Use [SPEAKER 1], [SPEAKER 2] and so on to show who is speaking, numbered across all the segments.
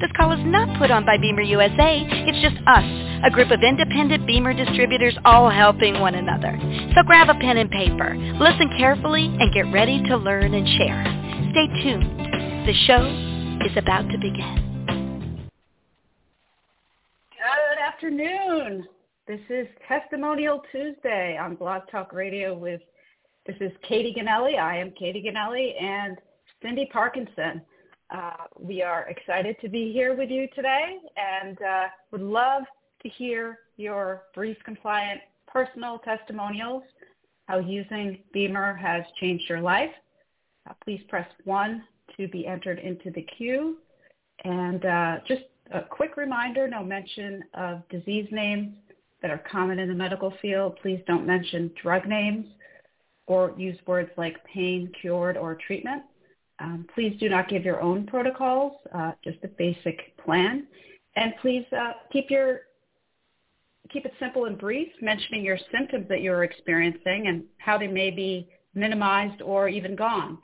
[SPEAKER 1] This call is not put on by BEMER USA. It's just us, a group of independent BEMER distributors all helping one another. So grab a pen and paper, listen carefully, and get ready to learn and share. Stay tuned. The show is about to begin.
[SPEAKER 2] Good afternoon. This is Testimonial Tuesday on Blog Talk Radio with, this is Katy Ganelli. I am Katy Ganelli and Cyndy Parkinson. Uh, we are excited to be here with you today and uh, would love to hear your brief, compliant, personal testimonials, how using BEMER has changed your life. Uh, please press 1 to be entered into the queue. And uh, just a quick reminder, no mention of disease names that are common in the medical field. Please don't mention drug names or use words like pain, cured, or treatment. Um, please do not give your own protocols, uh, just a basic plan. And please uh, keep your keep it simple and brief, mentioning your symptoms that you're experiencing and how they may be minimized or even gone.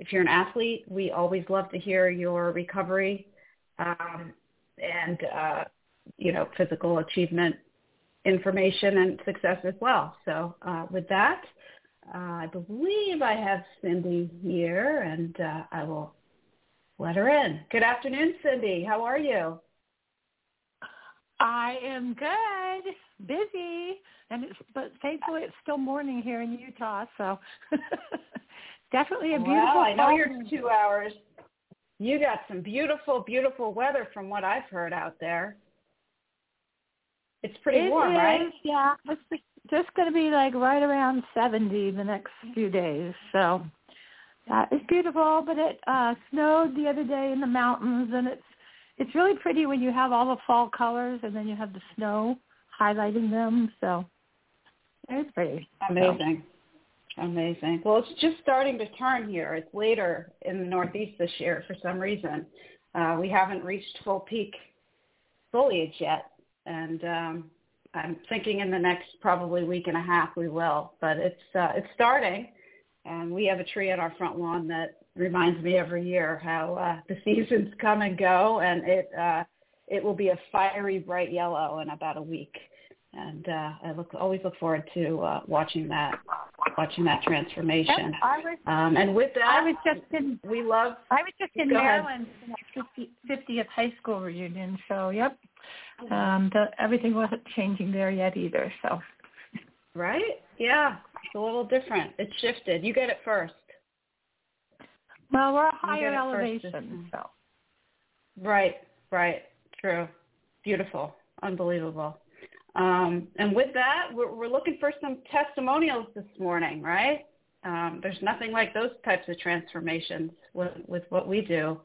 [SPEAKER 2] If you're an athlete, we always love to hear your recovery um, and uh, you know physical achievement information and success as well. So uh, with that, uh, I believe I have Cyndy here, and uh, I will let her in. Good afternoon, Cyndy. How are you?
[SPEAKER 3] I am good, busy, and it's but thankfully it's still morning here in Utah, so definitely a beautiful.
[SPEAKER 2] Wow, I know you're two hours. You got some beautiful, beautiful weather from what I've heard out there. It's pretty
[SPEAKER 3] it
[SPEAKER 2] warm,
[SPEAKER 3] is,
[SPEAKER 2] right?
[SPEAKER 3] Yeah, just going to be like right around 70 the next few days. So that is beautiful, but it uh snowed the other day in the mountains and it's it's really pretty when you have all the fall colors and then you have the snow highlighting them. So it's pretty.
[SPEAKER 2] Amazing. So. Amazing. Well, it's just starting to turn here. It's later in the Northeast this year for some reason. Uh, we haven't reached full peak foliage yet, and um, I'm thinking in the next probably week and a half we will. But it's uh, it's starting, and we have a tree on our front lawn that reminds me every year how uh, the seasons come and go, and it uh, it will be a fiery bright yellow in about a week. And uh, I look always look forward to uh, watching that watching that transformation.
[SPEAKER 3] I was,
[SPEAKER 2] um, and with that,
[SPEAKER 3] I was just in
[SPEAKER 2] we love.
[SPEAKER 3] I was just in Maryland for my 50th high school reunion. So yep, um, the, everything wasn't changing there yet either. So
[SPEAKER 2] right, yeah, it's a little different. It shifted. You get it first.
[SPEAKER 3] Well, we're a higher
[SPEAKER 2] get it first
[SPEAKER 3] elevation, so
[SPEAKER 2] Right, right, true, beautiful, unbelievable. Um, and with that, we're, we're looking for some testimonials this morning, right? Um, there's nothing like those types of transformations with, with what we do.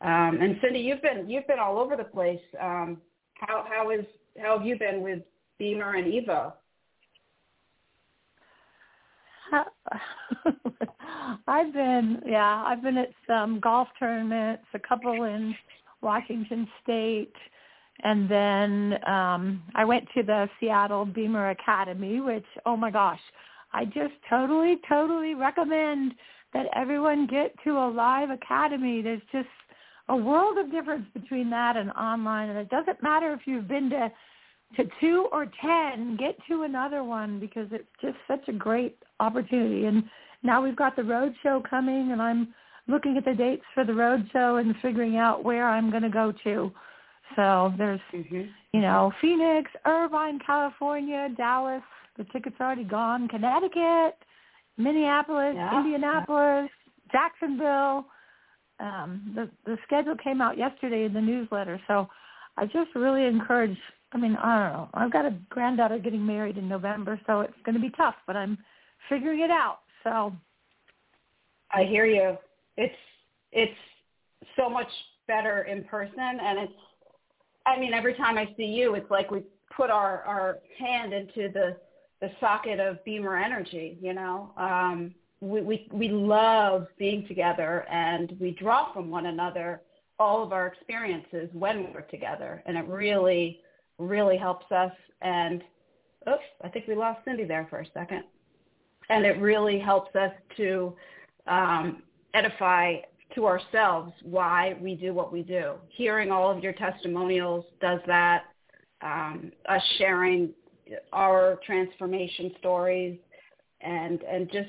[SPEAKER 2] Um, and Cyndy, you've been you've been all over the place. Um, how how is how have you been with BEMER and Evo?
[SPEAKER 3] I've been, yeah, I've been at some golf tournaments, a couple in Washington State, and then um I went to the Seattle BEMER Academy, which, oh my gosh, I just totally, totally recommend that everyone get to a live academy. There's just a world of difference between that and online, and it doesn't matter if you've been to to two or ten, get to another one because it's just such a great opportunity. And now we've got the road show coming, and I'm looking at the dates for the road show and figuring out where I'm going to go to. So there's,
[SPEAKER 2] Mm-hmm.
[SPEAKER 3] you know, Phoenix, Irvine, California, Dallas. The tickets are already gone. Connecticut, Minneapolis,
[SPEAKER 2] Yeah.
[SPEAKER 3] Indianapolis, Jacksonville. Um, the the schedule came out yesterday in the newsletter, so I just really encourage. I mean, I don't know. I've got a granddaughter getting married in November, so it's going to be tough, but I'm figuring it out. So
[SPEAKER 2] I hear you. It's it's so much better in person, and it's. I mean, every time I see you, it's like we put our our hand into the the socket of BEMER energy. You know, um, we we we love being together, and we draw from one another all of our experiences when we're together, and it really really helps us. And oops, I think we lost Cyndy there for a second. And it really helps us to um, edify to ourselves why we do what we do. Hearing all of your testimonials does that. Um, us sharing our transformation stories and and just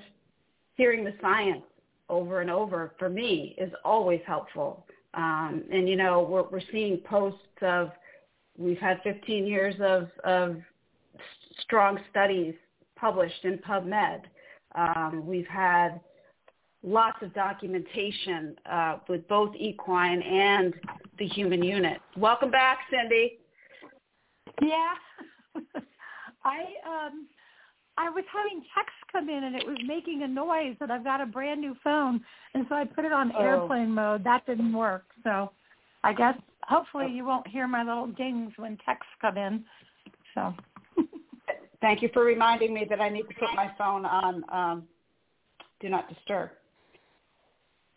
[SPEAKER 2] hearing the science over and over for me is always helpful. Um, and you know we're we're seeing posts of we've had 15 years of of strong studies published in PubMed. Um, we've had lots of documentation uh, with both equine and the human unit. Welcome back, Cyndy.
[SPEAKER 3] Yeah. I um I was having texts come in and it was making a noise that I've got a brand new phone and so I put it on
[SPEAKER 2] Oh.
[SPEAKER 3] airplane mode. That didn't work. So I guess hopefully you won't hear my little dings when texts come in. So
[SPEAKER 2] Thank you for reminding me that I need to put my phone on um, do not disturb.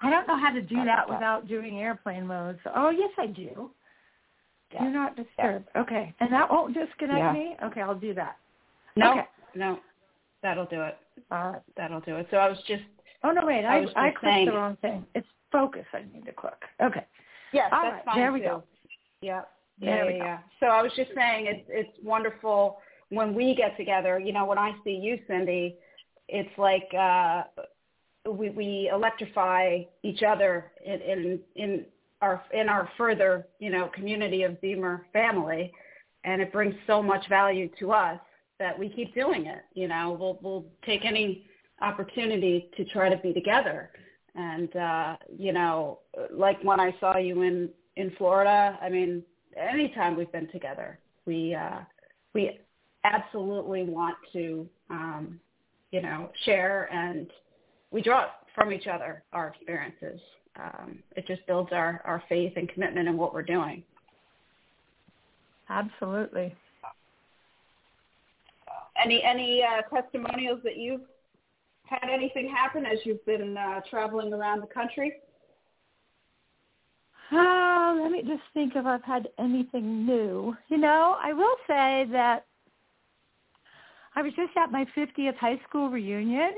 [SPEAKER 3] I don't know how to do that without doing airplane mode. So oh yes I do.
[SPEAKER 2] Yeah.
[SPEAKER 3] Do not disturb. Okay. And that won't disconnect
[SPEAKER 2] Yeah.
[SPEAKER 3] me? Okay, I'll do that.
[SPEAKER 2] No,
[SPEAKER 3] Okay.
[SPEAKER 2] no, that'll do it.
[SPEAKER 3] All right.
[SPEAKER 2] That'll do it. So I was just
[SPEAKER 3] Oh no wait,
[SPEAKER 2] I
[SPEAKER 3] I I, clicked
[SPEAKER 2] saying-
[SPEAKER 3] the wrong thing. It's focus I need to click. Okay.
[SPEAKER 2] yes,
[SPEAKER 3] All
[SPEAKER 2] that's
[SPEAKER 3] right,
[SPEAKER 2] fine
[SPEAKER 3] there we
[SPEAKER 2] too.
[SPEAKER 3] go.
[SPEAKER 2] Yeah.
[SPEAKER 3] There
[SPEAKER 2] yeah,
[SPEAKER 3] we
[SPEAKER 2] yeah,
[SPEAKER 3] go.
[SPEAKER 2] yeah. So I was just saying it's it's wonderful when we get together. You know, when I see you, Cyndy, it's like uh, we we electrify each other in in in our in our further you know community of BEMER family, and it brings so much value to us that we keep doing it. You know, we'll we'll take any opportunity to try to be together. And uh, you know, like when I saw you in in Florida, I mean, anytime we've been together, we uh, we absolutely want to um, you know share and we draw from each other our experiences. Um, it just builds our our faith and commitment in what we're doing.
[SPEAKER 3] Absolutely.
[SPEAKER 2] Any any uh, testimonials that you've had anything happen as you've been uh, traveling around the country?
[SPEAKER 3] Oh, let me just think if I've had anything new. You know, I will say that I was just at my 50th high school reunion,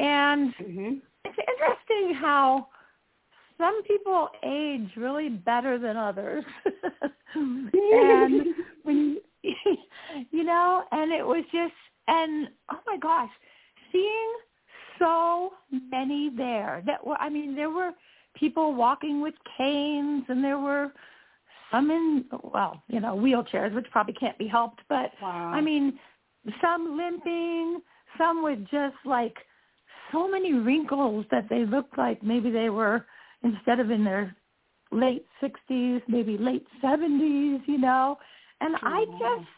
[SPEAKER 3] and
[SPEAKER 2] Mm-hmm.
[SPEAKER 3] it's interesting how some people age really better than others. and when you, you know, and it was just and oh my gosh, seeing so many there that were I mean there were people walking with canes and there were some in well, you know, wheelchairs which probably can't be helped, but
[SPEAKER 2] Wow.
[SPEAKER 3] I mean some limping, some with just like so many wrinkles that they looked like maybe they were instead of in their late 60s, maybe late 70s, you know. And I just,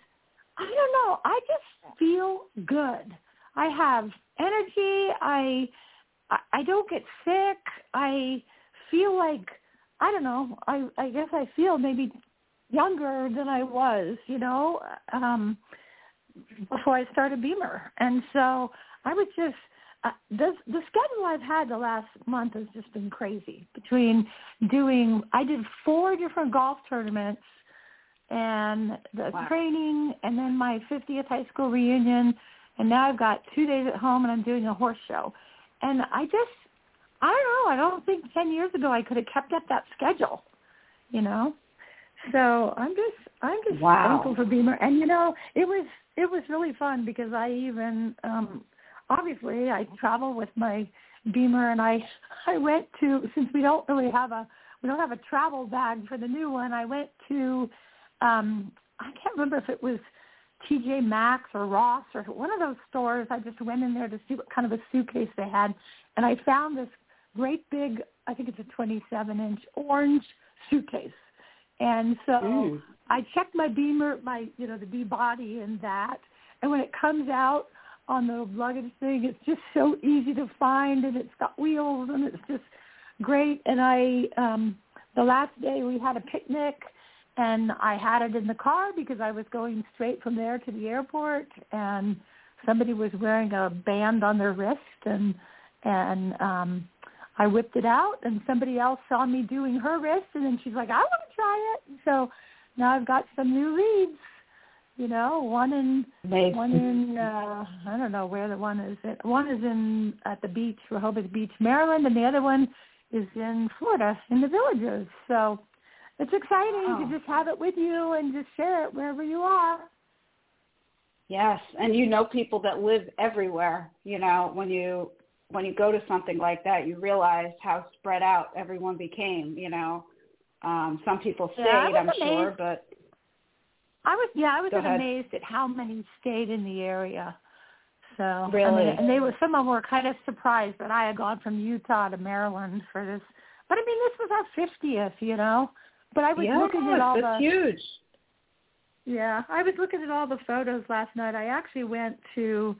[SPEAKER 3] I don't know, I just feel good. I have energy. I, I, I don't get sick. I feel like, I don't know, I, I guess I feel maybe younger than I was, you know, um, before I started BEMER. And so I was just, uh, the the schedule I've had the last month has just been crazy. Between doing, I did four different golf tournaments, and the
[SPEAKER 2] Wow.
[SPEAKER 3] training, and then my 50th high school reunion, and now I've got two days at home, and I'm doing a horse show. And I just, I don't know. I don't think 10 years ago I could have kept up that schedule. You know. So I'm just, I'm just
[SPEAKER 2] Wow.
[SPEAKER 3] thankful for BEMER, and you know, it was, it was really fun because I even. um obviously I travel with my BEMER and I I went to since we don't really have a we don't have a travel bag for the new one, I went to um I can't remember if it was TJ Maxx or Ross or one of those stores. I just went in there to see what kind of a suitcase they had, and I found this great big, I think it's a 27 inch orange suitcase. And so
[SPEAKER 2] Mm.
[SPEAKER 3] I checked my BEMER, my you know the B body in that, and when it comes out on the luggage thing, it's just so easy to find, and it's got wheels, and it's just great. And I, um, the last day we had a picnic, and I had it in the car because I was going straight from there to the airport, and somebody was wearing a band on their wrist, and and um I whipped it out, and somebody else saw me doing her wrist, and then she's like, "I want to try it." So now I've got some new leads. You know, one in
[SPEAKER 2] Amazing.
[SPEAKER 3] one in uh I don't know where the one is. It one is in at the beach, Rehoboth Beach, Maryland, and the other one is in Florida, in the villages. So it's exciting
[SPEAKER 2] Wow.
[SPEAKER 3] to just have it with you and just share it wherever you are.
[SPEAKER 2] Yes, and you know people that live everywhere. You know, when you when you go to something like that, you realize how spread out everyone became. You know, um, some people stayed,
[SPEAKER 3] Yeah,
[SPEAKER 2] I'm sure, but
[SPEAKER 3] I was yeah, I was amazed at how many stayed in the area. So I mean, and they were some of them were kind of surprised that I had gone from Utah to Maryland for this. But I mean, this was our fiftieth, you know. But I was looking at all
[SPEAKER 2] that's
[SPEAKER 3] the
[SPEAKER 2] huge.
[SPEAKER 3] yeah, I was looking at all the photos last night. I actually went to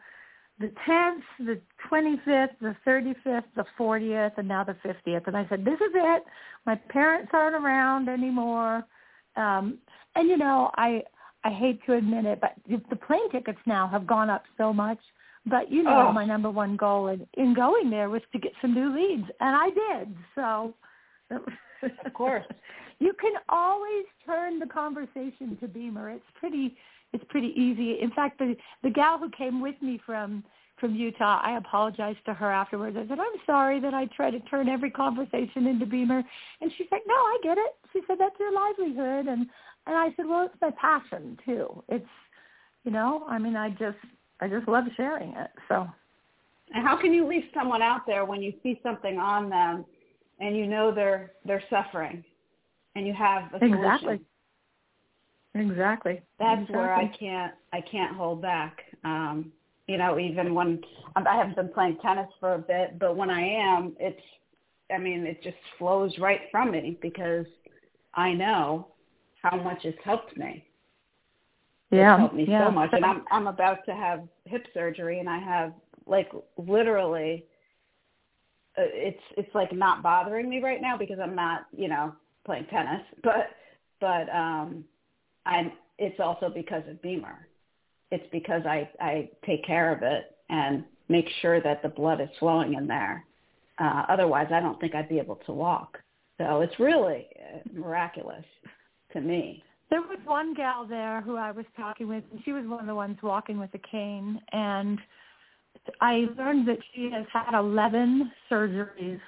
[SPEAKER 3] the 10th, the 25th, the 35th, the 40th, and now the 50th. And I said, this is it. My parents aren't around anymore. Um, and you know, I I hate to admit it, but the plane tickets now have gone up so much. But you know,
[SPEAKER 2] Oh.
[SPEAKER 3] my number one goal in, in going there was to get some new leads, and I did. So,
[SPEAKER 2] Of course.
[SPEAKER 3] you can always turn the conversation to BEMER. It's pretty it's pretty easy. In fact, the the gal who came with me from from Utah, I apologized to her afterwards. I said, "I'm sorry that I try to turn every conversation into BEMER." And she's like, "No, I get it." She said, "That's your livelihood." And and I said, "Well, it's my passion too. It's you know, I mean, I just I just love sharing it." So
[SPEAKER 2] And how can you leave someone out there when you see something on them and you know they're they're suffering and you have a solution?
[SPEAKER 3] Exactly. exactly.
[SPEAKER 2] That's where I can't I can't hold back. Um, you know, even when um, I haven't been playing tennis for a bit, but when I am, it's I mean, it just flows right from me because I know how much it's helped me.
[SPEAKER 3] yeah,
[SPEAKER 2] It's helped me
[SPEAKER 3] yeah.
[SPEAKER 2] so much. And I'm I'm about to have hip surgery and I have like literally uh, it's it's like not bothering me right now because I'm not, you know, playing tennis, but but um I'm it's also because of BEMER. It's because I I take care of it and make sure that the blood is flowing in there. Uh otherwise I don't think I'd be able to walk. So it's really uh, miraculous to me.
[SPEAKER 3] There was one gal there who I was talking with, and she was one of the ones walking with a cane. And I learned that she has had 11 surgeries,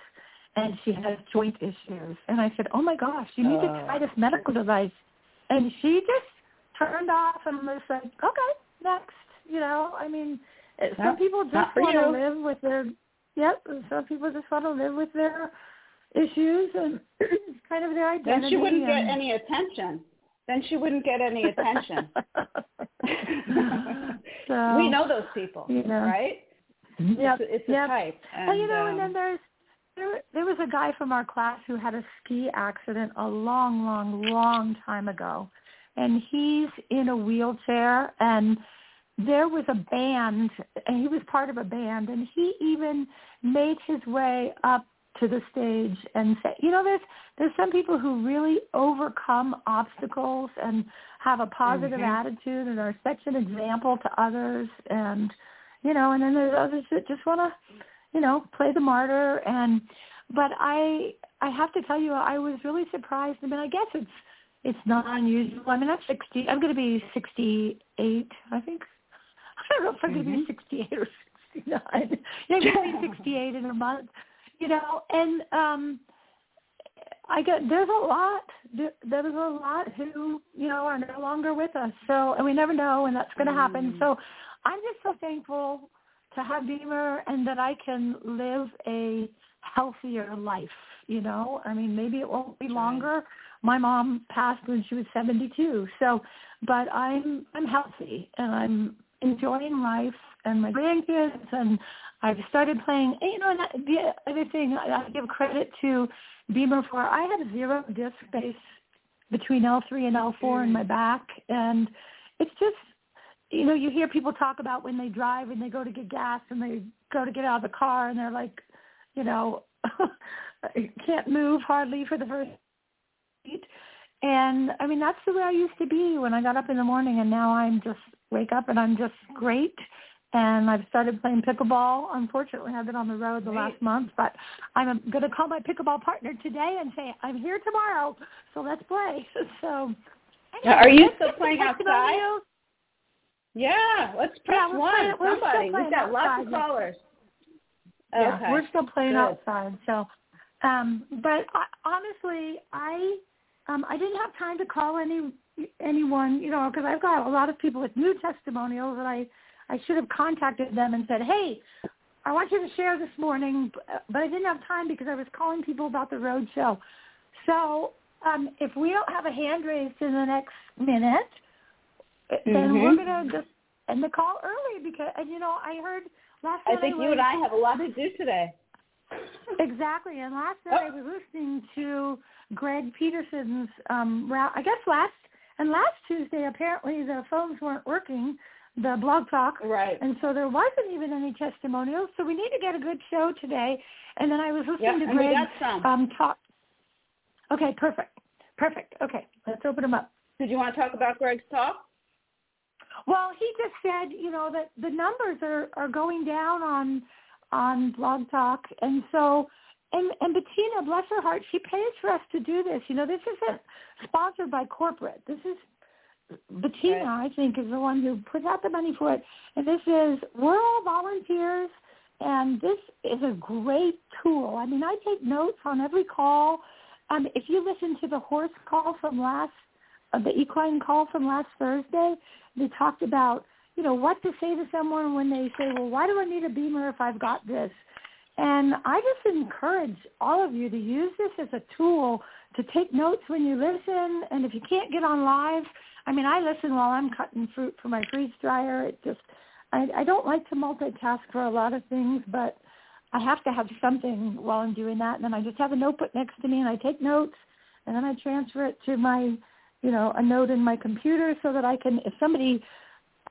[SPEAKER 3] and she has joint issues. And I said, "Oh my gosh, you need to
[SPEAKER 2] Oh.
[SPEAKER 3] try this medical device." And she just turned off and was like, "Okay, next." You know, I mean, some people just want to live with their. Yep, some people just want to live with their issues and kind of their identity.
[SPEAKER 2] Then she wouldn't get any attention. Then she wouldn't get any attention.
[SPEAKER 3] so,
[SPEAKER 2] we know those people,
[SPEAKER 3] you know.
[SPEAKER 2] right?
[SPEAKER 3] Yep,
[SPEAKER 2] It's, it's a
[SPEAKER 3] yep.
[SPEAKER 2] type. And,
[SPEAKER 3] And, you know, and
[SPEAKER 2] um,
[SPEAKER 3] then there's there there was a guy from our class who had a ski accident a long, long, long time ago, and he's in a wheelchair. And there was a band, and he was part of a band, and he even made his way up to the stage and say, you know, there's there's some people who really overcome obstacles and have a positive
[SPEAKER 2] Mhm.
[SPEAKER 3] attitude and are such an example to others and you know, and then there's others that just want to, you know, play the martyr. And but I I have to tell you, I was really surprised. I mean, I guess it's it's not unusual. I mean, I'm 60. I'm going to be 68. I think. I don't know if I'm going to be 68 or 69. Yeah, I'm going to be 68 in a month. You know, and um I get there's a lot there, there's a lot who you know are no longer with us. So and we never know when that's going to happen.
[SPEAKER 2] Mm.
[SPEAKER 3] So I'm just so thankful to have BEMER and that I can live a healthier life. You know, I mean, maybe it won't be longer. My mom passed when she was 72, so but I'm I'm healthy and I'm enjoying life and my grandkids and I've started playing. You know, and the other thing I give credit to BEMER for. I have zero disc space between L3 and L4 mm. in my back, and it's just you know you hear people talk about when they drive and they go to get gas and they go to get out of the car and they're like, you know, can't move hardly for the first feet. And I mean that's the way I used to be when I got up in the morning, and now I'm just wake up and I'm just great and I've started playing pickleball. Unfortunately, I've been on the road the last month, but I'm going to call my pickleball partner today and say I'm here tomorrow, so let's play. So,
[SPEAKER 2] anyway, are you still playing outside? Yeah, let's press
[SPEAKER 3] yeah,
[SPEAKER 2] one.
[SPEAKER 3] Playing,
[SPEAKER 2] Somebody, we've got
[SPEAKER 3] outside,
[SPEAKER 2] lots of callers.
[SPEAKER 3] Yeah,
[SPEAKER 2] okay.
[SPEAKER 3] we're still playing
[SPEAKER 2] Good.
[SPEAKER 3] outside. So, um, but I, honestly, I um, I didn't have time to call any anyone, you know, because I've got a lot of people with new testimonials that I I should have contacted them and said, hey, I want you to share this morning, but I didn't have time because I was calling people about the road show. So um, if we don't have a hand raised in the next minute, then
[SPEAKER 2] Mhm.
[SPEAKER 3] we're going to just end the call early because, and you know, I heard last
[SPEAKER 2] I
[SPEAKER 3] night
[SPEAKER 2] think
[SPEAKER 3] I
[SPEAKER 2] you and I have a lot to do today.
[SPEAKER 3] Exactly. And last night
[SPEAKER 2] Oh.
[SPEAKER 3] I was listening to Greg Peterson's um I guess last and last Tuesday apparently the phones weren't working, the blog talk.
[SPEAKER 2] Right.
[SPEAKER 3] And so there wasn't even any testimonials. So we need to get a good show today. And then I was listening to Greg um talk Okay, perfect. Perfect. Okay. Let's open them up.
[SPEAKER 2] Did you want to talk about Greg's talk?
[SPEAKER 3] Well, he just said, you know, that the numbers are are going down on on Blog Talk, and so and and Bettina, bless her heart, she pays for us to do this. You know, this isn't sponsored by corporate. This is Bettina, I think, is the one who puts out the money for it. And this is we're all volunteers, and this is a great tool. I mean, I take notes on every call. Um, if you listen to the horse call from last, uh, the equine call from last Thursday, they talked about you know what to say to someone when they say, "Well, why do I need a BEMER if I've got this?" And I just encourage all of you to use this as a tool to take notes when you listen. And if you can't get on live, I mean, I listen while I'm cutting fruit for my freeze dryer. It just, I, I don't like to multitask for a lot of things, but I have to have something while I'm doing that. And then I just have a notebook next to me and I take notes and then I transfer it to my, you know, a note in my computer so that I can, if somebody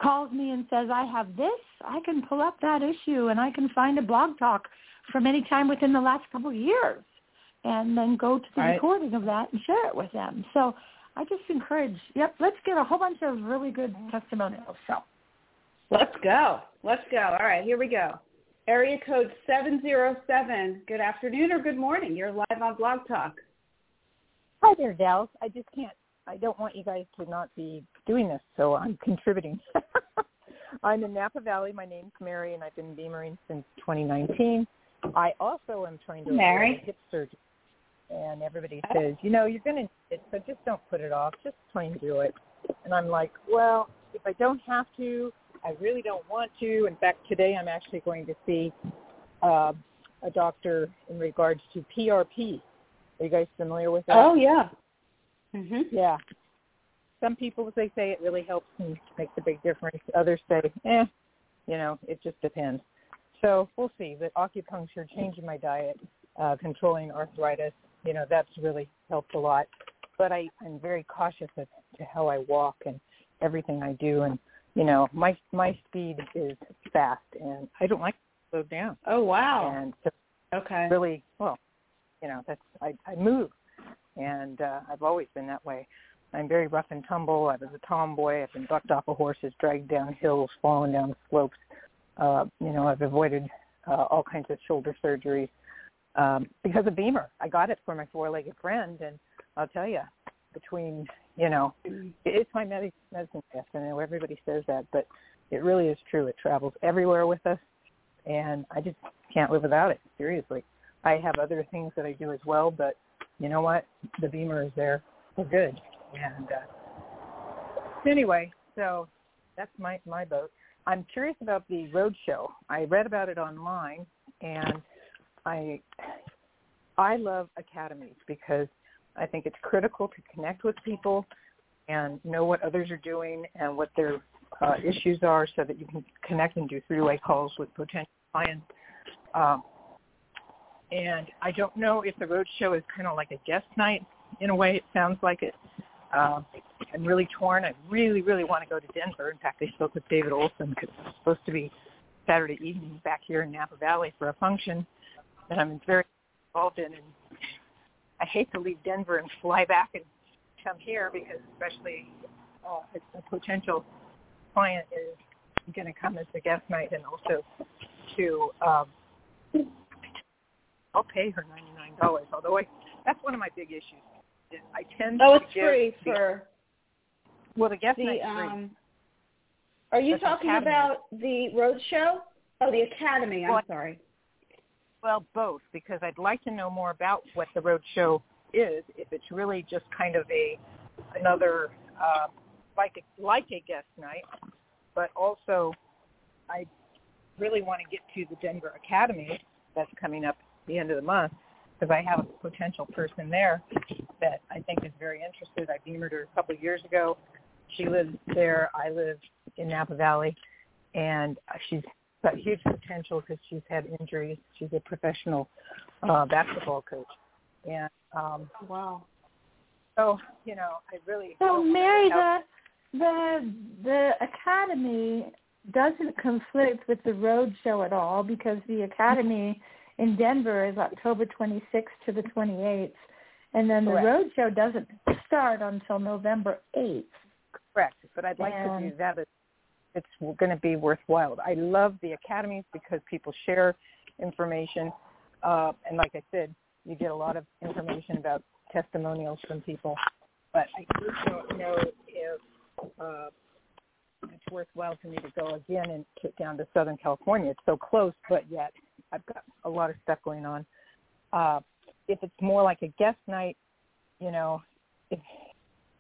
[SPEAKER 3] calls me and says, I have this, I can pull up that issue and I can find a blog talk from any time within the last couple of years and then go to the
[SPEAKER 2] Right.
[SPEAKER 3] recording of that and share it with them. So I just encourage, yep, let's get a whole bunch of really good testimonials. So
[SPEAKER 2] Let's go. Let's go. All right, here we go. Area code 707. Good afternoon or good morning. You're live on Blog Talk.
[SPEAKER 4] Hi there, Dallas. I just can't. I don't want you guys to not be doing this, so I'm contributing. I'm in Napa Valley. My name's Mary, and I've been beamering since 2019. I also am trying to
[SPEAKER 2] Mary.
[SPEAKER 4] hip surgery, and everybody says, you know, you're going to need it, so just don't put it off. Just try and do it. And I'm like, well, if I don't have to, I really don't want to. In fact, today I'm actually going to see uh, a doctor in regards to PRP. Are you guys familiar with that?
[SPEAKER 2] Oh, yeah. Mhm.
[SPEAKER 4] Yeah. Some people they say it really helps and makes a big difference. Others say, eh, you know, it just depends. So we'll see. But acupuncture, changing my diet, uh, controlling arthritis, you know, that's really helped a lot. But I, I'm very cautious as to how I walk and everything I do. And you know, my my speed is fast, and I don't like to slow down.
[SPEAKER 2] Oh, wow.
[SPEAKER 4] And so
[SPEAKER 2] Okay.
[SPEAKER 4] really well you know that's i i move and uh i've always been that way i'm very rough and tumble i was a tomboy i've been bucked off of horses dragged down hills fallen down slopes uh you know i've avoided uh, all kinds of shoulder surgeries um because of BEMER i got it for my four legged friend and i'll tell you between you know it's my medicine chest i know everybody says that but it really is true it travels everywhere with us and i just can't live without it seriously I have other things that I do as well, but you know what? The BEMER is there for good. And uh, anyway, so that's my my boat. I'm curious about the road show. I read about it online, and I I love academies because I think it's critical to connect with people and know what others are doing and what their uh, issues are, so that you can connect and do three-way calls with potential clients. Um, and I don't know if the roadshow is kind of like a guest night in a way. It sounds like it. Uh, I'm really torn. I really, really want to go to Denver. In fact, I spoke with David Olson because it's supposed to be Saturday evening back here in Napa Valley for a function that I'm very involved in. And I hate to leave Denver and fly back and come here because especially uh, a potential client is going to come as a guest night and also to um, I'll pay her ninety nine dollars. Although I, that's one of my big issues. I tend to
[SPEAKER 2] oh,
[SPEAKER 4] to
[SPEAKER 2] it's free the, for
[SPEAKER 4] well the guest
[SPEAKER 2] the,
[SPEAKER 4] night
[SPEAKER 2] um, Are you
[SPEAKER 4] That's
[SPEAKER 2] talking about the road show? Oh, the academy. I'm
[SPEAKER 4] well,
[SPEAKER 2] sorry.
[SPEAKER 4] Well, both because I'd like to know more about what the road show is. If it's really just kind of a another uh, like a, like a guest night, but also I really want to get to the Denver Academy that's coming up the end of the month because I have a potential person there that I think is very interested. I beamed her a couple of years ago. She lives there. I live in Napa Valley, and she's got huge potential because she's had injuries. She's a professional uh, basketball coach, and um,
[SPEAKER 2] wow.
[SPEAKER 4] So you know, I really.
[SPEAKER 3] So Mary, the the the academy doesn't conflict with the road show at all because the academy in Denver is October 26th to the 28th, and then
[SPEAKER 4] Correct.
[SPEAKER 3] the road show doesn't start until November 8th.
[SPEAKER 4] Correct, but I'd like
[SPEAKER 3] and,
[SPEAKER 4] to do that. It's going to be worthwhile. I love the academies because people share information, uh, and like I said, you get a lot of information about testimonials from people. But I just don't know if uh, it's worthwhile for me to go again and get down to Southern California. It's so close, but yet I've got a lot of stuff going on. Uh, if it's more like a guest night, you know, if,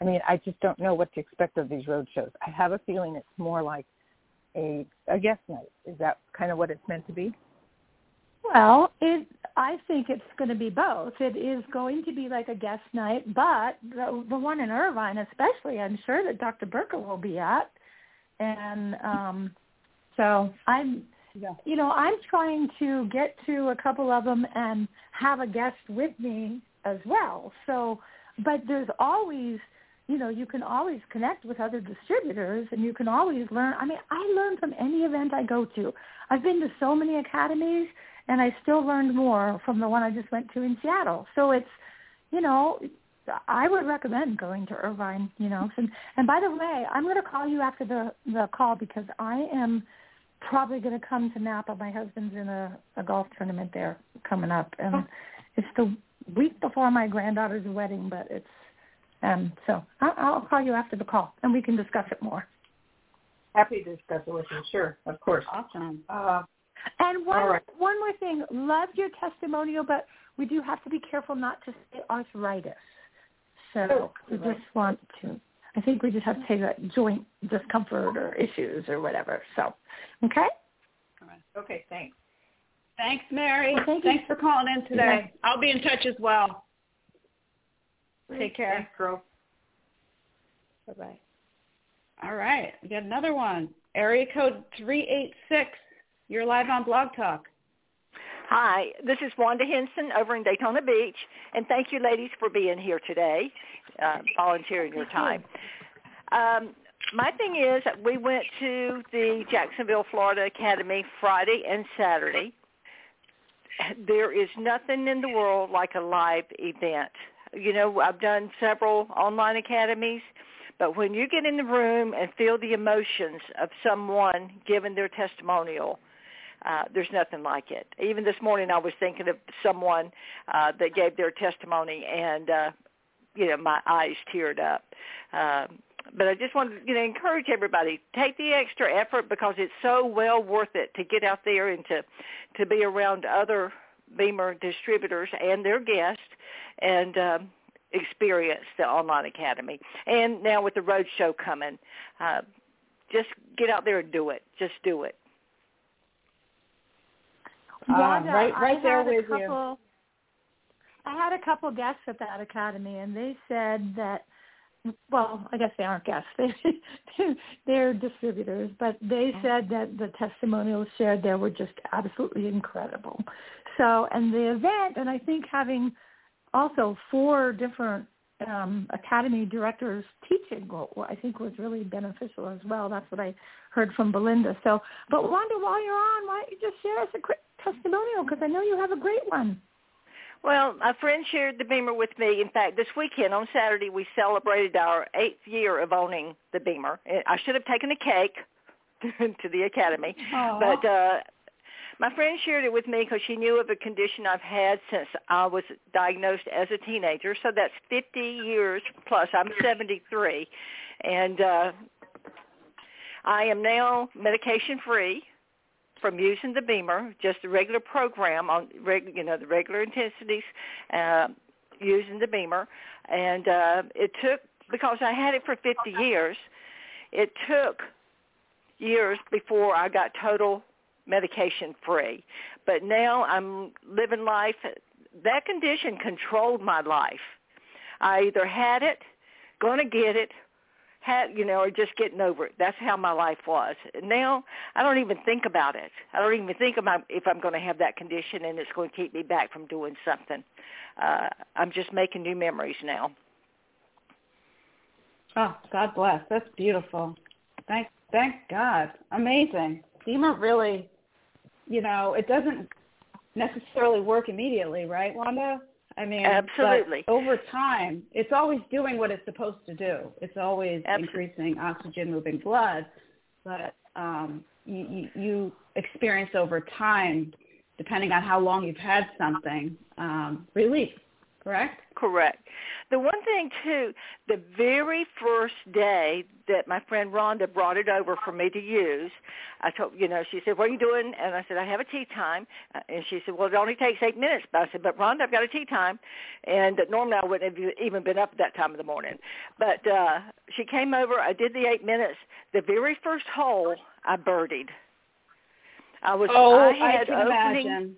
[SPEAKER 4] I mean, I just don't know what to expect of these road shows. I have a feeling it's more like a a guest night. Is that kind of what it's meant to be?
[SPEAKER 3] Well, it I think it's going to be both. It is going to be like a guest night, but the the one in Irvine, especially, I'm sure that Dr. Burka will be at, and um, so I'm yeah. you know, I'm trying to get to a couple of them and have a guest with me as well. So, but there's always, you know, you can always connect with other distributors and you can always learn. I mean, I learn from any event I go to. I've been to so many academies and I still learned more from the one I just went to in Seattle. So it's, you know, I would recommend going to Irvine, you know. And, and by the way, I'm going to call you after the the call because I am probably going to come to Napa. My husband's in a, a golf tournament there coming up, and oh. it's the week before my granddaughter's wedding. But it's um so I'll, I'll call you after the call, and we can discuss it more.
[SPEAKER 4] Happy to discuss it with you. Sure, of course.
[SPEAKER 2] Awesome.
[SPEAKER 4] Uh,
[SPEAKER 3] and one
[SPEAKER 4] right.
[SPEAKER 3] one more thing, love your testimonial, but we do have to be careful not to say arthritis. So oh, we just want to I think we just have to say that joint discomfort or issues or whatever. So, okay?
[SPEAKER 4] Okay, thanks.
[SPEAKER 2] Thanks, Mary.
[SPEAKER 3] Well, thank
[SPEAKER 2] thanks
[SPEAKER 3] you.
[SPEAKER 2] for calling in today. Yeah. I'll be in touch as well. Take care.
[SPEAKER 4] Thanks, girl.
[SPEAKER 2] Bye-bye. All right. We got another one. Area code 386. You're live on Blog Talk.
[SPEAKER 5] Hi, this is Wanda Henson over in Daytona Beach, and thank you, ladies, for being here today, uh, volunteering your time. Um, my thing is, we went to the Jacksonville, Florida Academy Friday and Saturday. There is nothing in the world like a live event. You know, I've done several online academies, but when you get in the room and feel the emotions of someone giving their testimonial, uh, there's nothing like it. Even this morning, I was thinking of someone uh, that gave their testimony, and uh, you know, my eyes teared up. Um, but I just want to you know encourage everybody take the extra effort because it's so well worth it to get out there and to to be around other BEMER distributors and their guests and um, experience the online academy. And now with the road show coming, uh, just get out there and do it. Just do it.
[SPEAKER 2] Uh,
[SPEAKER 3] Wanda,
[SPEAKER 2] right, right there
[SPEAKER 3] had a
[SPEAKER 2] with you.
[SPEAKER 3] I had a couple guests at that academy, and they said that. Well, I guess they aren't guests; they they're distributors. But they
[SPEAKER 2] Mm-hmm.
[SPEAKER 3] said that the testimonials shared there were just absolutely incredible. So, and the event, and I think having also four different um, academy directors teaching, I think was really beneficial as well. That's what I heard from Belinda. So, but Wanda, while you're on, why don't you just share us a quick testimonial because I know you have a great one.
[SPEAKER 5] Well, a friend shared the BEMER with me. In fact, this weekend on Saturday we celebrated our eighth year of owning the BEMER. I should have taken a cake to the academy,
[SPEAKER 2] Aw.
[SPEAKER 5] but uh, my friend shared it with me because she knew of a condition I've had since I was diagnosed as a teenager. So that's 50 years plus. I'm 73, and uh, I am now medication free from using the BEMER, just the regular program on you know the regular intensities, uh, using the BEMER, and uh, it took because I had it for 50 years. It took years before I got total medication free, but now I'm living life. That condition controlled my life. I either had it, gonna get it, had you know, or just getting over it. That's how my life was. Now I don't even think about it. I don't even think about if I'm going to have that condition and it's going to keep me back from doing something. Uh, I'm just making new memories now.
[SPEAKER 2] Oh, God bless. That's beautiful. Thank thank God. Amazing. BEMER really, you know, it doesn't necessarily work immediately, right, Wanda? I mean,
[SPEAKER 5] Absolutely.
[SPEAKER 2] over time, it's always doing what it's supposed to do. It's always
[SPEAKER 5] Absolutely.
[SPEAKER 2] increasing oxygen moving blood, but um, you, you, you experience over time, depending on how long you've had something, um, relief. Correct?
[SPEAKER 5] Correct. The one thing too, the very first day that my friend Rhonda brought it over for me to use, I told you know she said, "What are you doing?" And I said, "I have a tee time." Uh, And she said, "Well, it only takes eight minutes." But I said, "But Rhonda, I've got a tee time," and normally I wouldn't have even been up at that time of the morning. But uh she came over. I did the eight minutes. The very first hole I birdied. I was
[SPEAKER 2] Oh,
[SPEAKER 5] I
[SPEAKER 2] I,
[SPEAKER 5] had
[SPEAKER 2] can
[SPEAKER 5] opening
[SPEAKER 2] imagine.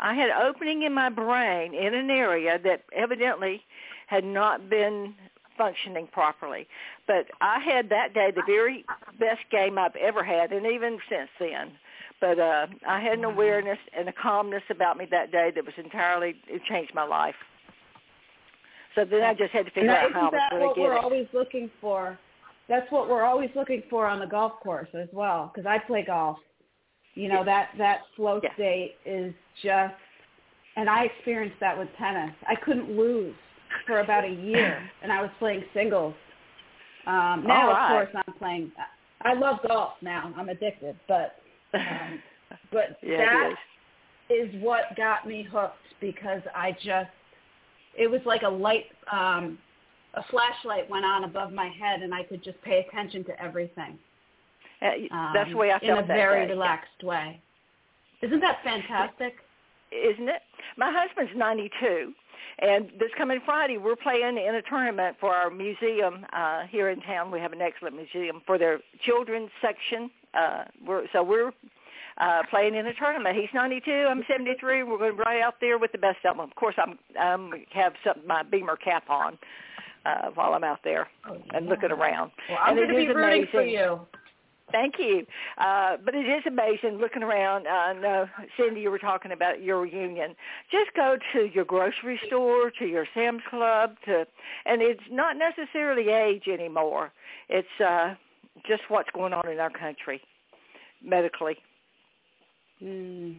[SPEAKER 5] I had opening in my brain in an area that evidently had not been functioning properly. But I had that day the very best game I've ever had, and even since then. But uh, I had an awareness and a calmness about me that day that was entirely it changed my life. So then I just had to figure
[SPEAKER 2] Now,
[SPEAKER 5] out how I was going to get it.
[SPEAKER 2] what we're always looking for? That's what we're always looking for on the golf course as well. Because I play golf. You know that that flow
[SPEAKER 5] Yeah.
[SPEAKER 2] state is just, and I experienced that with tennis. I couldn't lose for about a year, and I was playing singles. Um, now,
[SPEAKER 5] right.
[SPEAKER 2] of course, I'm playing. I love golf now. I'm addicted, but um, but
[SPEAKER 5] yeah,
[SPEAKER 2] that
[SPEAKER 5] is.
[SPEAKER 2] is what got me hooked because I just it was like a light um a flashlight went on above my head and I could just pay attention to everything. Um,
[SPEAKER 5] That's the way I felt
[SPEAKER 2] in a very
[SPEAKER 5] day.
[SPEAKER 2] relaxed way. Isn't that fantastic?
[SPEAKER 5] isn't it? My husband's 92, and this coming Friday we're playing in a tournament for our museum uh, here in town. We have an excellent museum for their children's section. Uh, we're, so we're uh, playing in a tournament. He's 92, I'm 73. We're going to be right out there with the best of them. Of course, I'm I'm have some my BEMER cap on uh, while I'm out there and looking around.
[SPEAKER 2] Well, I'm going to be rooting for you.
[SPEAKER 5] Thank you. Uh, but it is amazing looking around. I know, Cyndy, you were talking about your reunion. Just go to your grocery store, to your Sam's Club, to, and it's not necessarily age anymore. It's uh, just what's going on in our country medically.
[SPEAKER 2] Mm.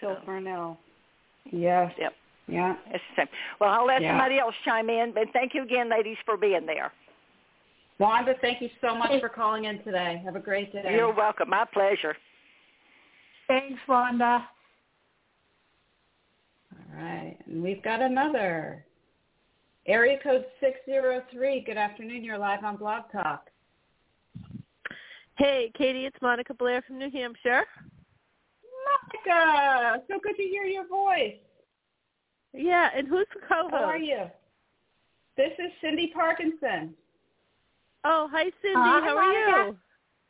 [SPEAKER 5] So,
[SPEAKER 2] Phil Farnell. Yes.
[SPEAKER 5] Yep.
[SPEAKER 2] Yeah.
[SPEAKER 5] it's the same. Well, I'll let
[SPEAKER 2] Yeah.
[SPEAKER 5] somebody else chime in. But thank you again, ladies, for being there.
[SPEAKER 2] Wanda, thank you so much for calling in today. Have a great day.
[SPEAKER 5] You're welcome. My pleasure.
[SPEAKER 3] Thanks, Wanda.
[SPEAKER 2] All right. And we've got another. Area code 603. Good afternoon. You're live on Blog Talk.
[SPEAKER 6] Hey, Katy, it's Monica Blair from New Hampshire.
[SPEAKER 2] Monica, so good to hear your voice.
[SPEAKER 6] Yeah, and who's the co-host?
[SPEAKER 2] How are you? This is Cyndy Parkinson.
[SPEAKER 6] Oh, hi, Cyndy.
[SPEAKER 2] Hi,
[SPEAKER 6] How are
[SPEAKER 2] Monica.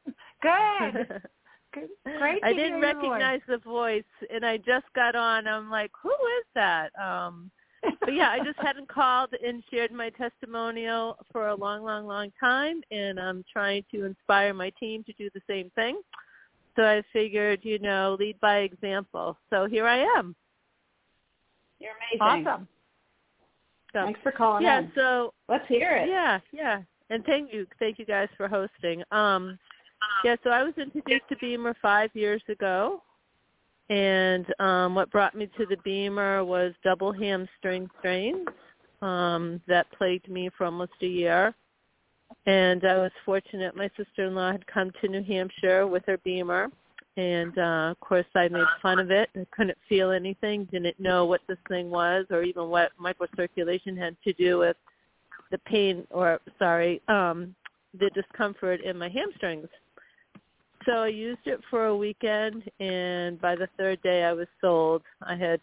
[SPEAKER 6] you?
[SPEAKER 3] Good. Good. Great.
[SPEAKER 6] I
[SPEAKER 3] to
[SPEAKER 6] didn't
[SPEAKER 3] your voice.
[SPEAKER 6] recognize the voice, and I just got on. I'm like, who is that? Um, but yeah, I just hadn't called and shared my testimonial for a long, long, long time, and I'm trying to inspire my team to do the same thing. So I figured, you know, lead by example. So here I am.
[SPEAKER 2] You're amazing.
[SPEAKER 3] Awesome.
[SPEAKER 6] So,
[SPEAKER 2] Thanks for calling
[SPEAKER 6] yeah,
[SPEAKER 2] in.
[SPEAKER 6] so
[SPEAKER 2] Let's hear it.
[SPEAKER 6] Yeah, yeah. And thank you, thank you guys for hosting. Um, yeah, so I was introduced to BEMER five years ago, and um, what brought me to the BEMER was double hamstring strains um, that plagued me for almost a year. And I was fortunate my sister-in-law had come to New Hampshire with her BEMER, and uh, of course I made fun of it. I couldn't feel anything, didn't know what this thing was, or even what microcirculation had to do with the pain, or sorry, um, the discomfort in my hamstrings. So I used it for a weekend, and by the third day I was sold. I had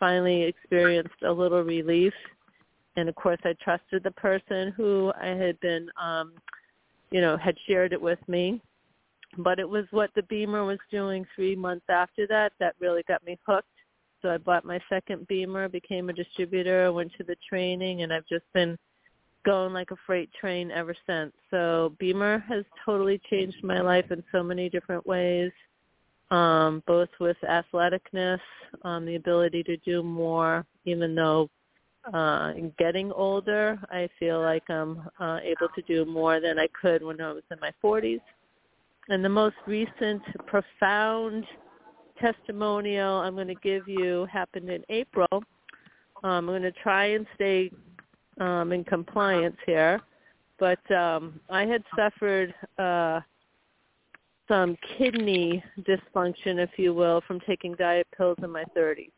[SPEAKER 6] finally experienced a little relief, and of course I trusted the person who I had been, um, you know, had shared it with me. But it was what the BEMER was doing three months after that that really got me hooked. So I bought my second BEMER, became a distributor, went to the training, and I've just been going like a freight train ever since. So BEMER has totally changed my life in so many different ways, um, both with athleticness, um, the ability to do more, even though uh, getting older, I feel like I'm uh, able to do more than I could when I was in my 40s. And the most recent profound testimonial I'm going to give you happened in April. Um, I'm going to try and stay um, in compliance here, but um, I had suffered uh, some kidney dysfunction, if you will, from taking diet pills in my 30s.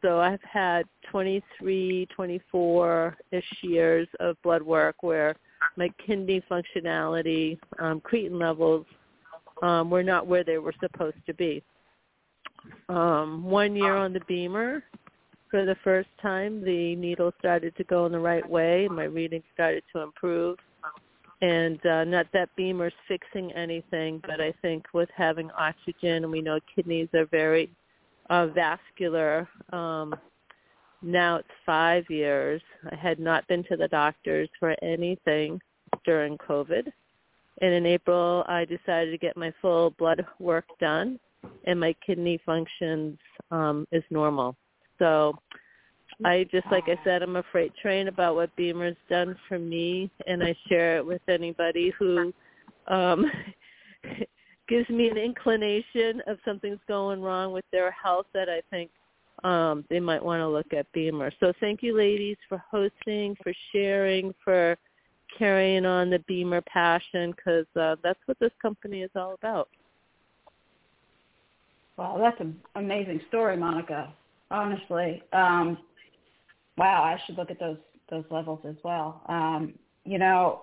[SPEAKER 6] So I've had 23, 24-ish years of blood work where my kidney functionality, um, creatine levels um, were not where they were supposed to be. Um, one year on the BEMER, for the first time, the needle started to go in the right way. My reading started to improve. And uh, not that BEMER's fixing anything, but I think with having oxygen, and we know kidneys are very uh, vascular. Um, now it's five years. I had not been to the doctors for anything during COVID. And in April, I decided to get my full blood work done, and my kidney functions um, is normal. So I just like I said, I'm a freight train about what BEMER's done for me, and I share it with anybody who um, gives me an inclination of something's going wrong with their health that I think um, they might want to look at BEMER. So thank you, ladies, for hosting, for sharing, for carrying on the BEMER passion, because uh, that's what this company is all about.
[SPEAKER 2] Wow, that's an amazing story, Monica. Honestly, um, wow, I should look at those those levels as well. Um, you know,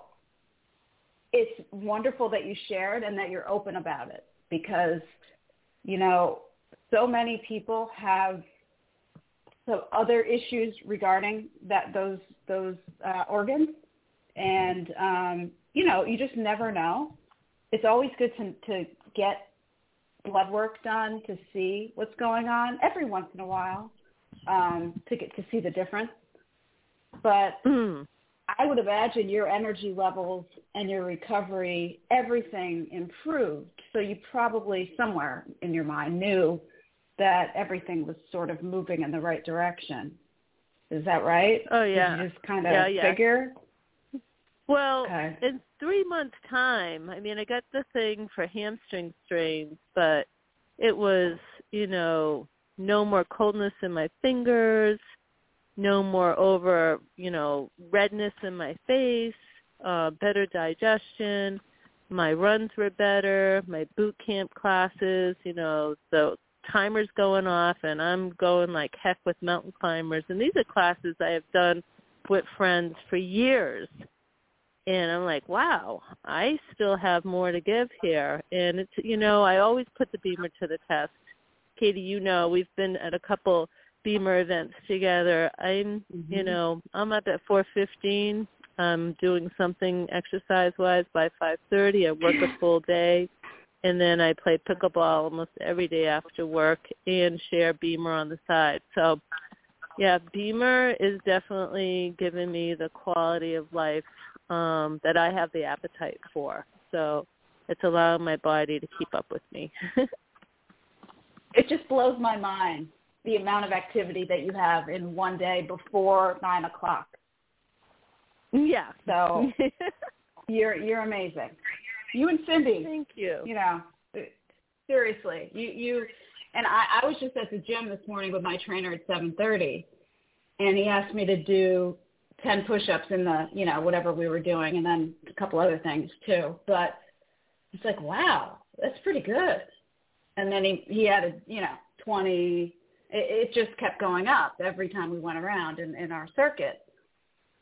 [SPEAKER 2] it's wonderful that you shared and that you're open about it because, you know, so many people have some other issues regarding that those those uh, organs, and um, you know, you just never know. It's always good to to get blood work done to see what's going on every once in a while um, to get to see the difference. But
[SPEAKER 6] Mm.
[SPEAKER 2] I would imagine your energy levels and your recovery, everything improved. So you probably somewhere in your mind knew that everything was sort of moving in the right direction. Is that right?
[SPEAKER 6] Oh yeah.
[SPEAKER 2] Did you just kind of
[SPEAKER 6] Yeah, yeah.
[SPEAKER 2] figure?
[SPEAKER 6] Well,
[SPEAKER 2] Okay.
[SPEAKER 6] in three months' time, I mean, I got the thing for hamstring strains, but it was, you know, no more coldness in my fingers, no more over, you know, redness in my face, uh, better digestion. My runs were better. My boot camp classes, you know, the timer's going off, and I'm going like heck with mountain climbers. And these are classes I have done with friends for years and I'm like, wow, I still have more to give here. And it's, you know, I always put the BEMER to the test. Katy, you know, we've been at a couple BEMER events together. I'm, you
[SPEAKER 2] Mhm.
[SPEAKER 6] know, I'm up at 415 I'm doing something exercise-wise by 5:30. I work a full day, and then I play pickleball almost every day after work and share BEMER on the side. So, yeah, BEMER is definitely giving me the quality of life um, that I have the appetite for. So, it's allowing my body to keep up with me.
[SPEAKER 2] it just blows my mind the amount of activity that you have in one day before nine o'clock.
[SPEAKER 6] Yeah.
[SPEAKER 2] So you're you're amazing. You and Cyndy.
[SPEAKER 6] Thank you.
[SPEAKER 2] You know, seriously, you you and I, I was just at the gym this morning with my trainer at seven thirty, and he asked me to do ten push-ups in the you know whatever we were doing, and then a couple other things too. But it's like, wow, that's pretty good. And then he he added you know twenty. It, it just kept going up every time we went around in, in our circuit.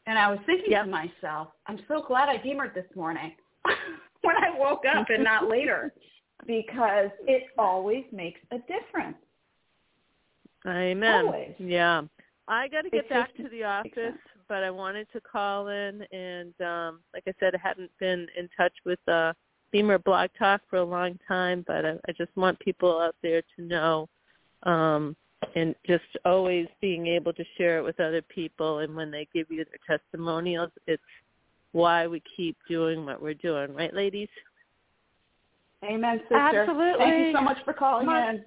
[SPEAKER 2] And I was thinking yep. to myself, I'm so glad I BEMERed this morning when I woke up and not later because it always makes a difference.
[SPEAKER 6] Amen.
[SPEAKER 2] Always.
[SPEAKER 6] Yeah. I got to get back to the office, but I wanted to call in and um like I said I hadn't been in touch with uh BEMER Blog Talk for a long time, but I, I just want people out there to know um and just always being able to share it with other people. And when they give you their testimonials it's why we keep doing what we're doing. Right ladies?
[SPEAKER 2] Amen sister.
[SPEAKER 3] Absolutely.
[SPEAKER 2] Thank you so much for calling Mon- in.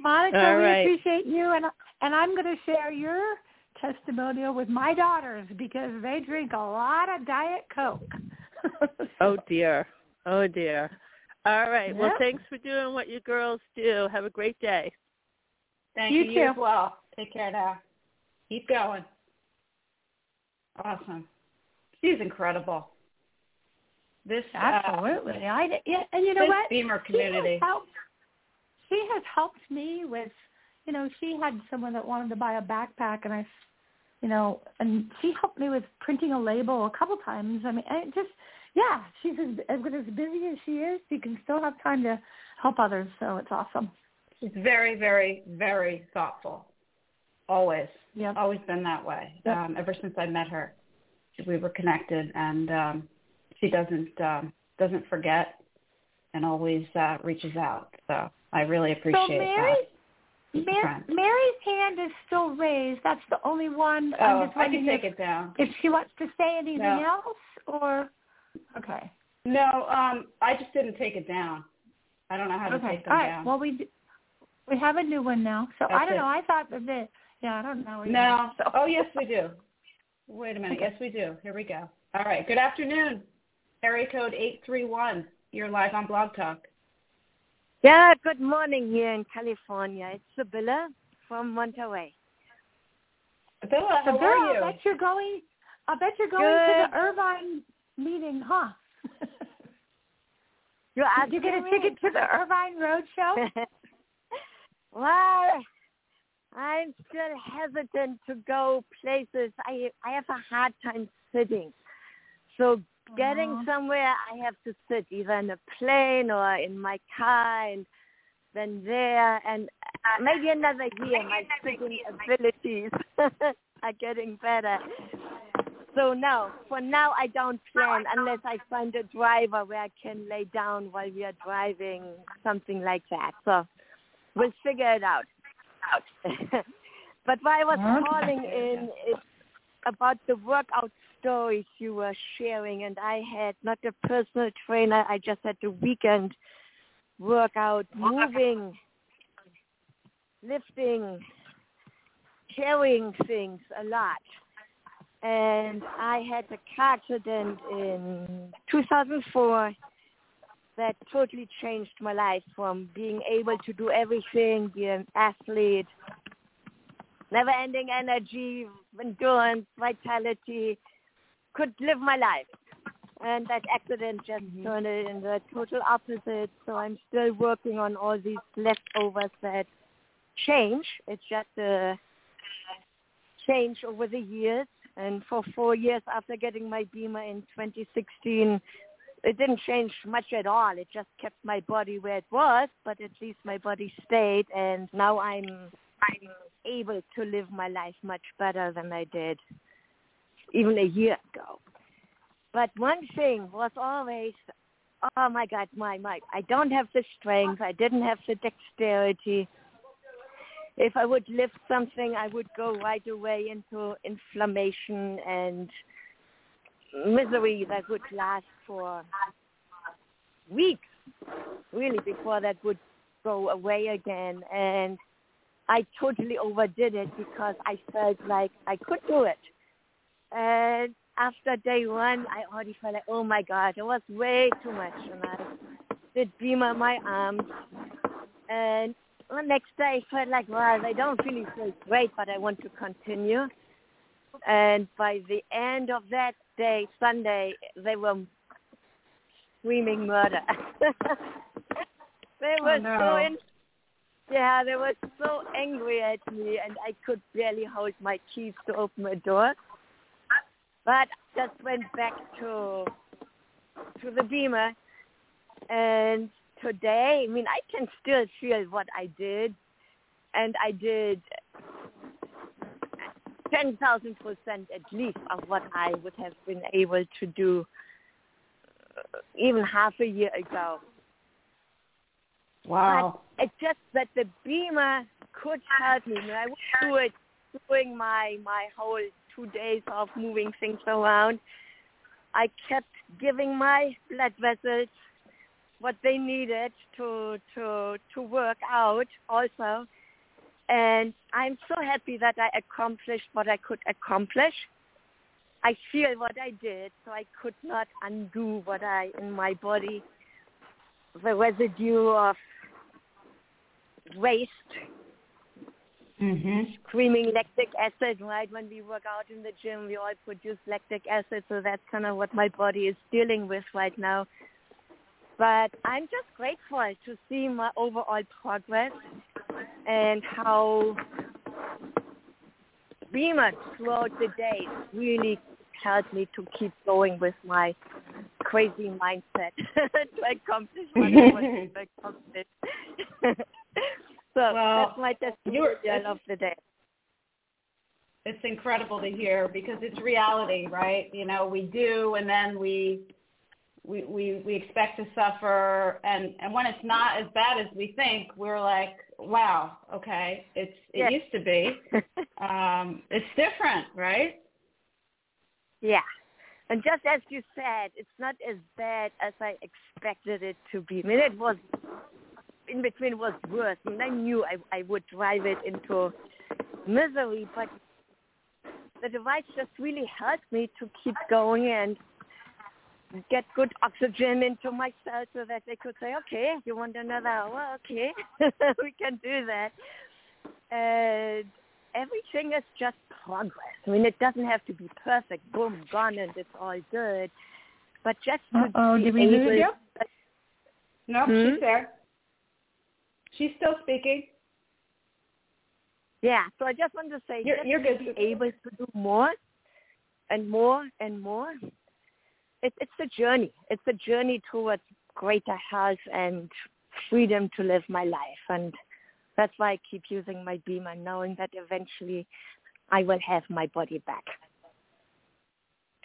[SPEAKER 3] Monica
[SPEAKER 6] All
[SPEAKER 3] we
[SPEAKER 6] right.
[SPEAKER 3] appreciate you and and i'm going to share your testimonial with my daughters because they drink a lot of diet coke
[SPEAKER 6] oh dear oh dear all right
[SPEAKER 3] Yep.
[SPEAKER 6] well thanks for doing what you girls do have a great day
[SPEAKER 2] Thank
[SPEAKER 3] You
[SPEAKER 2] you,
[SPEAKER 3] too.
[SPEAKER 2] as well. Take care now. Keep going. Awesome. She's incredible. This uh,
[SPEAKER 3] Absolutely. I yeah, and you know
[SPEAKER 2] this
[SPEAKER 3] what?
[SPEAKER 2] BEMER
[SPEAKER 3] She
[SPEAKER 2] community.
[SPEAKER 3] has, helped, she has helped me with, you know, she had someone that wanted to buy a backpack, and I, you know, and she helped me with printing a label a couple times. I mean, I just, yeah, she's as, as good as busy as she is. She can still have time to help others, so it's awesome.
[SPEAKER 2] She's very, very, very thoughtful. Always.
[SPEAKER 3] Yeah.
[SPEAKER 2] Always been that way.
[SPEAKER 3] Yep.
[SPEAKER 2] Um, ever since I met her, we were connected, and um, she doesn't um, doesn't forget, and always uh, reaches out. So I really appreciate
[SPEAKER 3] so Mary,
[SPEAKER 2] that.
[SPEAKER 3] Mar- Mary's hand is still raised. That's the only one.
[SPEAKER 2] Oh,
[SPEAKER 3] I'm just
[SPEAKER 2] I can take
[SPEAKER 3] if,
[SPEAKER 2] it down.
[SPEAKER 3] if she wants to say anything
[SPEAKER 2] No.
[SPEAKER 3] else, or okay.
[SPEAKER 2] No, um, I just didn't take it down. I don't know how to
[SPEAKER 3] okay.
[SPEAKER 2] take them
[SPEAKER 3] All right.
[SPEAKER 2] down.
[SPEAKER 3] Well, we d- we have a new one now. So I don't
[SPEAKER 2] it.
[SPEAKER 3] know. I thought that the yeah. I don't know. either.
[SPEAKER 2] No.
[SPEAKER 3] So,
[SPEAKER 2] Oh, yes, we do. Wait a minute.
[SPEAKER 3] Okay.
[SPEAKER 2] Yes, we do. Here we go. All right. Good afternoon. Area code 831. You're live on Blog Talk.
[SPEAKER 7] Yeah, good morning here in California. It's Sibylla from Monterey.
[SPEAKER 2] Billa, how
[SPEAKER 3] so
[SPEAKER 2] are you?
[SPEAKER 3] I bet you're going. I bet you're going to the Irvine meeting, huh?
[SPEAKER 7] You
[SPEAKER 3] Did you get a ticket to the Irvine Road Show?
[SPEAKER 7] well, I'm still hesitant to go places. I I have a hard time sitting. So getting
[SPEAKER 3] Uh-huh.
[SPEAKER 7] somewhere, I have to sit either in a plane or in my car, and then there. And uh, maybe another year, my sitting abilities are getting better. So no, for now I don't plan unless I find a driver where I can lay down while we are driving, something like that. So we'll figure it out. but why I was
[SPEAKER 3] Okay.
[SPEAKER 7] calling in is about the workout stories you were sharing, and I had not a personal trainer. I just had the weekend workout, moving, lifting, carrying things a lot and I had a car accident in 2004 that totally changed my life from being able to do everything, be an athlete, never-ending energy, endurance, vitality, could live my life. And that accident just mm-hmm. turned it into the total opposite. So I'm still working on all these leftovers that change. It's just a change over the years. And for four years after getting my BEMER in 2016, it didn't change much at all. It just kept my body where it was, but at least my body stayed. And now I'm I'm able to live my life much better than I did. even a year ago. But one thing was always, oh my God, my my, I don't have the strength. I didn't have the dexterity. If I would lift something, I would go right away into inflammation and misery that would last for weeks, really, before that would go away again. And I totally overdid it because I felt like I could do it. And after day one, I already felt like, oh my God, it was way too much. And I did BEMER my arms. And the next day, I felt like, well, I don't really feel great, but I want to continue. And by the end of that day, Sunday, they were screaming murder. they oh, were
[SPEAKER 2] oh, no.
[SPEAKER 7] so in, yeah, they were so angry at me, and I could barely hold my keys to open a door. But just went back to to the BEMER, and today, I mean, I can still feel what I did, and I did ten thousand percent at least of what I would have been able to do uh, even half a year ago.
[SPEAKER 2] Wow.
[SPEAKER 7] But it's just that the BEMER could help me. I, mean, I would do it during my my whole two days of moving things around. I kept giving my blood vessels what they needed to to to work out also and I'm so happy that I accomplished what I could accomplish. I feel what I did, so I could not undo what I in my body, the residue of waste,
[SPEAKER 2] mm-hmm.
[SPEAKER 7] screaming lactic acid. Right when we work out in the gym, we all produce lactic acid, so that's kind of what my body is dealing with right now. But I'm just grateful to see my overall progress and how BEMER throughout the day really helped me to keep going with my crazy mindset to accomplish what I want to accomplish. so
[SPEAKER 2] well,
[SPEAKER 7] that's my testimonial of the day.
[SPEAKER 2] It's incredible to hear because it's reality, right? You know, we do and then we we, we, we expect to suffer and, and when it's not as bad as we think, we're like, wow, okay, it's it
[SPEAKER 7] yeah.
[SPEAKER 2] used to be. um, it's different, right?
[SPEAKER 7] Yeah. And just as you said, it's not as bad as I expected it to be. I mean, it was in between was worse. Mean, I knew I, I would drive it into misery, but the device just really helped me to keep going and get good oxygen into my cells so that they could say, okay, you want another hour? Okay, we can do that. And everything is just progress. I mean, it doesn't have to be perfect, boom, gone, and it's all good. But just to
[SPEAKER 3] oh, did we lose you?
[SPEAKER 2] No,
[SPEAKER 7] Hmm?
[SPEAKER 2] she's there. She's still speaking.
[SPEAKER 7] Yeah, so I just wanted to say,
[SPEAKER 2] You're- you're good.
[SPEAKER 7] be able to do more and more and more. It, it's a journey. It's a journey towards greater health and freedom to live my life. And that's why I keep using my BEMER, knowing that eventually I will have my body back.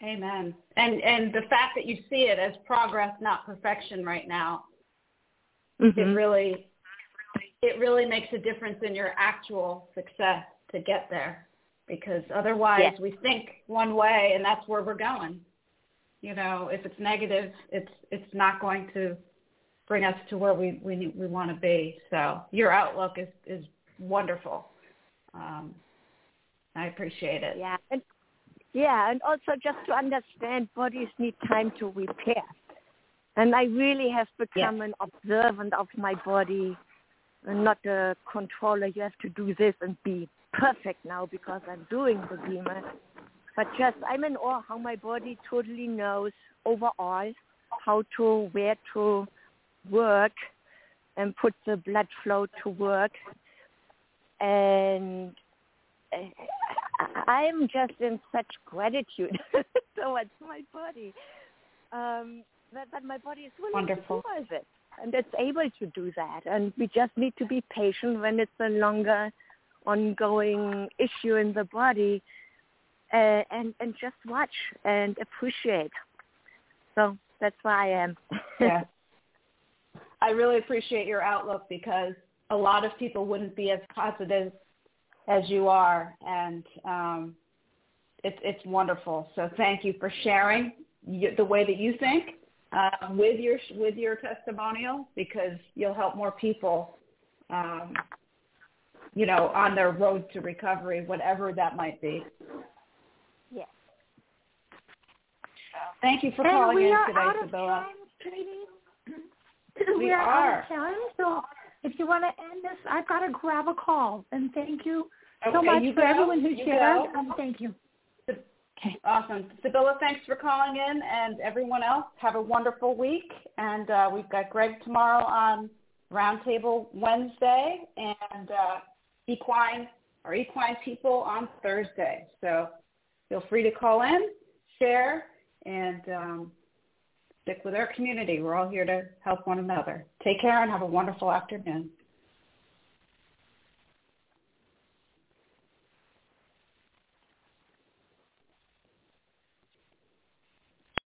[SPEAKER 2] Amen. And and the fact that you see it as progress, not perfection, right now, it
[SPEAKER 7] Mhm.
[SPEAKER 2] really it really makes a difference in your actual success to get there. Because otherwise,
[SPEAKER 7] Yes.
[SPEAKER 2] we think one way, and that's where we're going. You know, if it's negative, it's it's not going to bring us to where we we we want to be. So your outlook is is wonderful. Um, I appreciate it.
[SPEAKER 7] Yeah. And, yeah, and also just to understand bodies need time to repair. And I really have become an observant of my body not a controller. You have to do this and be perfect now because I'm doing the BEMER. But just I'm in awe how my body totally knows overall how to where to work and put the blood flow to work. And uh, I'm just in such gratitude towards my body um, that, that my body is willing
[SPEAKER 2] Wonderful.
[SPEAKER 7] to do it, and it's able to do that. And we just need to be patient when it's a longer, ongoing issue in the body. and and, and just watch and appreciate. So that's why I am.
[SPEAKER 2] yeah. I really appreciate your outlook because a lot of people wouldn't be as positive as you are, and um, it's it's wonderful. So thank you for sharing the way that you think uh, with your with your testimonial because you'll help more people, um, you know, on their road to recovery, whatever that might be.
[SPEAKER 7] Yes.
[SPEAKER 2] Thank you for
[SPEAKER 3] and
[SPEAKER 2] calling in
[SPEAKER 3] are
[SPEAKER 2] today,
[SPEAKER 3] out Sibylla.
[SPEAKER 2] We
[SPEAKER 3] we are,
[SPEAKER 2] are.
[SPEAKER 3] out of time, so if you want to end this, I've got to grab a call. And thank you so
[SPEAKER 2] Okay,
[SPEAKER 3] much
[SPEAKER 2] you
[SPEAKER 3] for
[SPEAKER 2] go.
[SPEAKER 3] everyone who
[SPEAKER 2] You
[SPEAKER 3] shared.
[SPEAKER 2] go.
[SPEAKER 3] Um, thank you.
[SPEAKER 2] Awesome. Sibylla, thanks for calling in, and everyone else, have a wonderful week. And uh, we've got Greg tomorrow on Roundtable Wednesday, and uh, Equine or Equine People on Thursday. So feel free to call in, share, and um, stick with our community. We're all here to help one another. Take care and have a wonderful afternoon.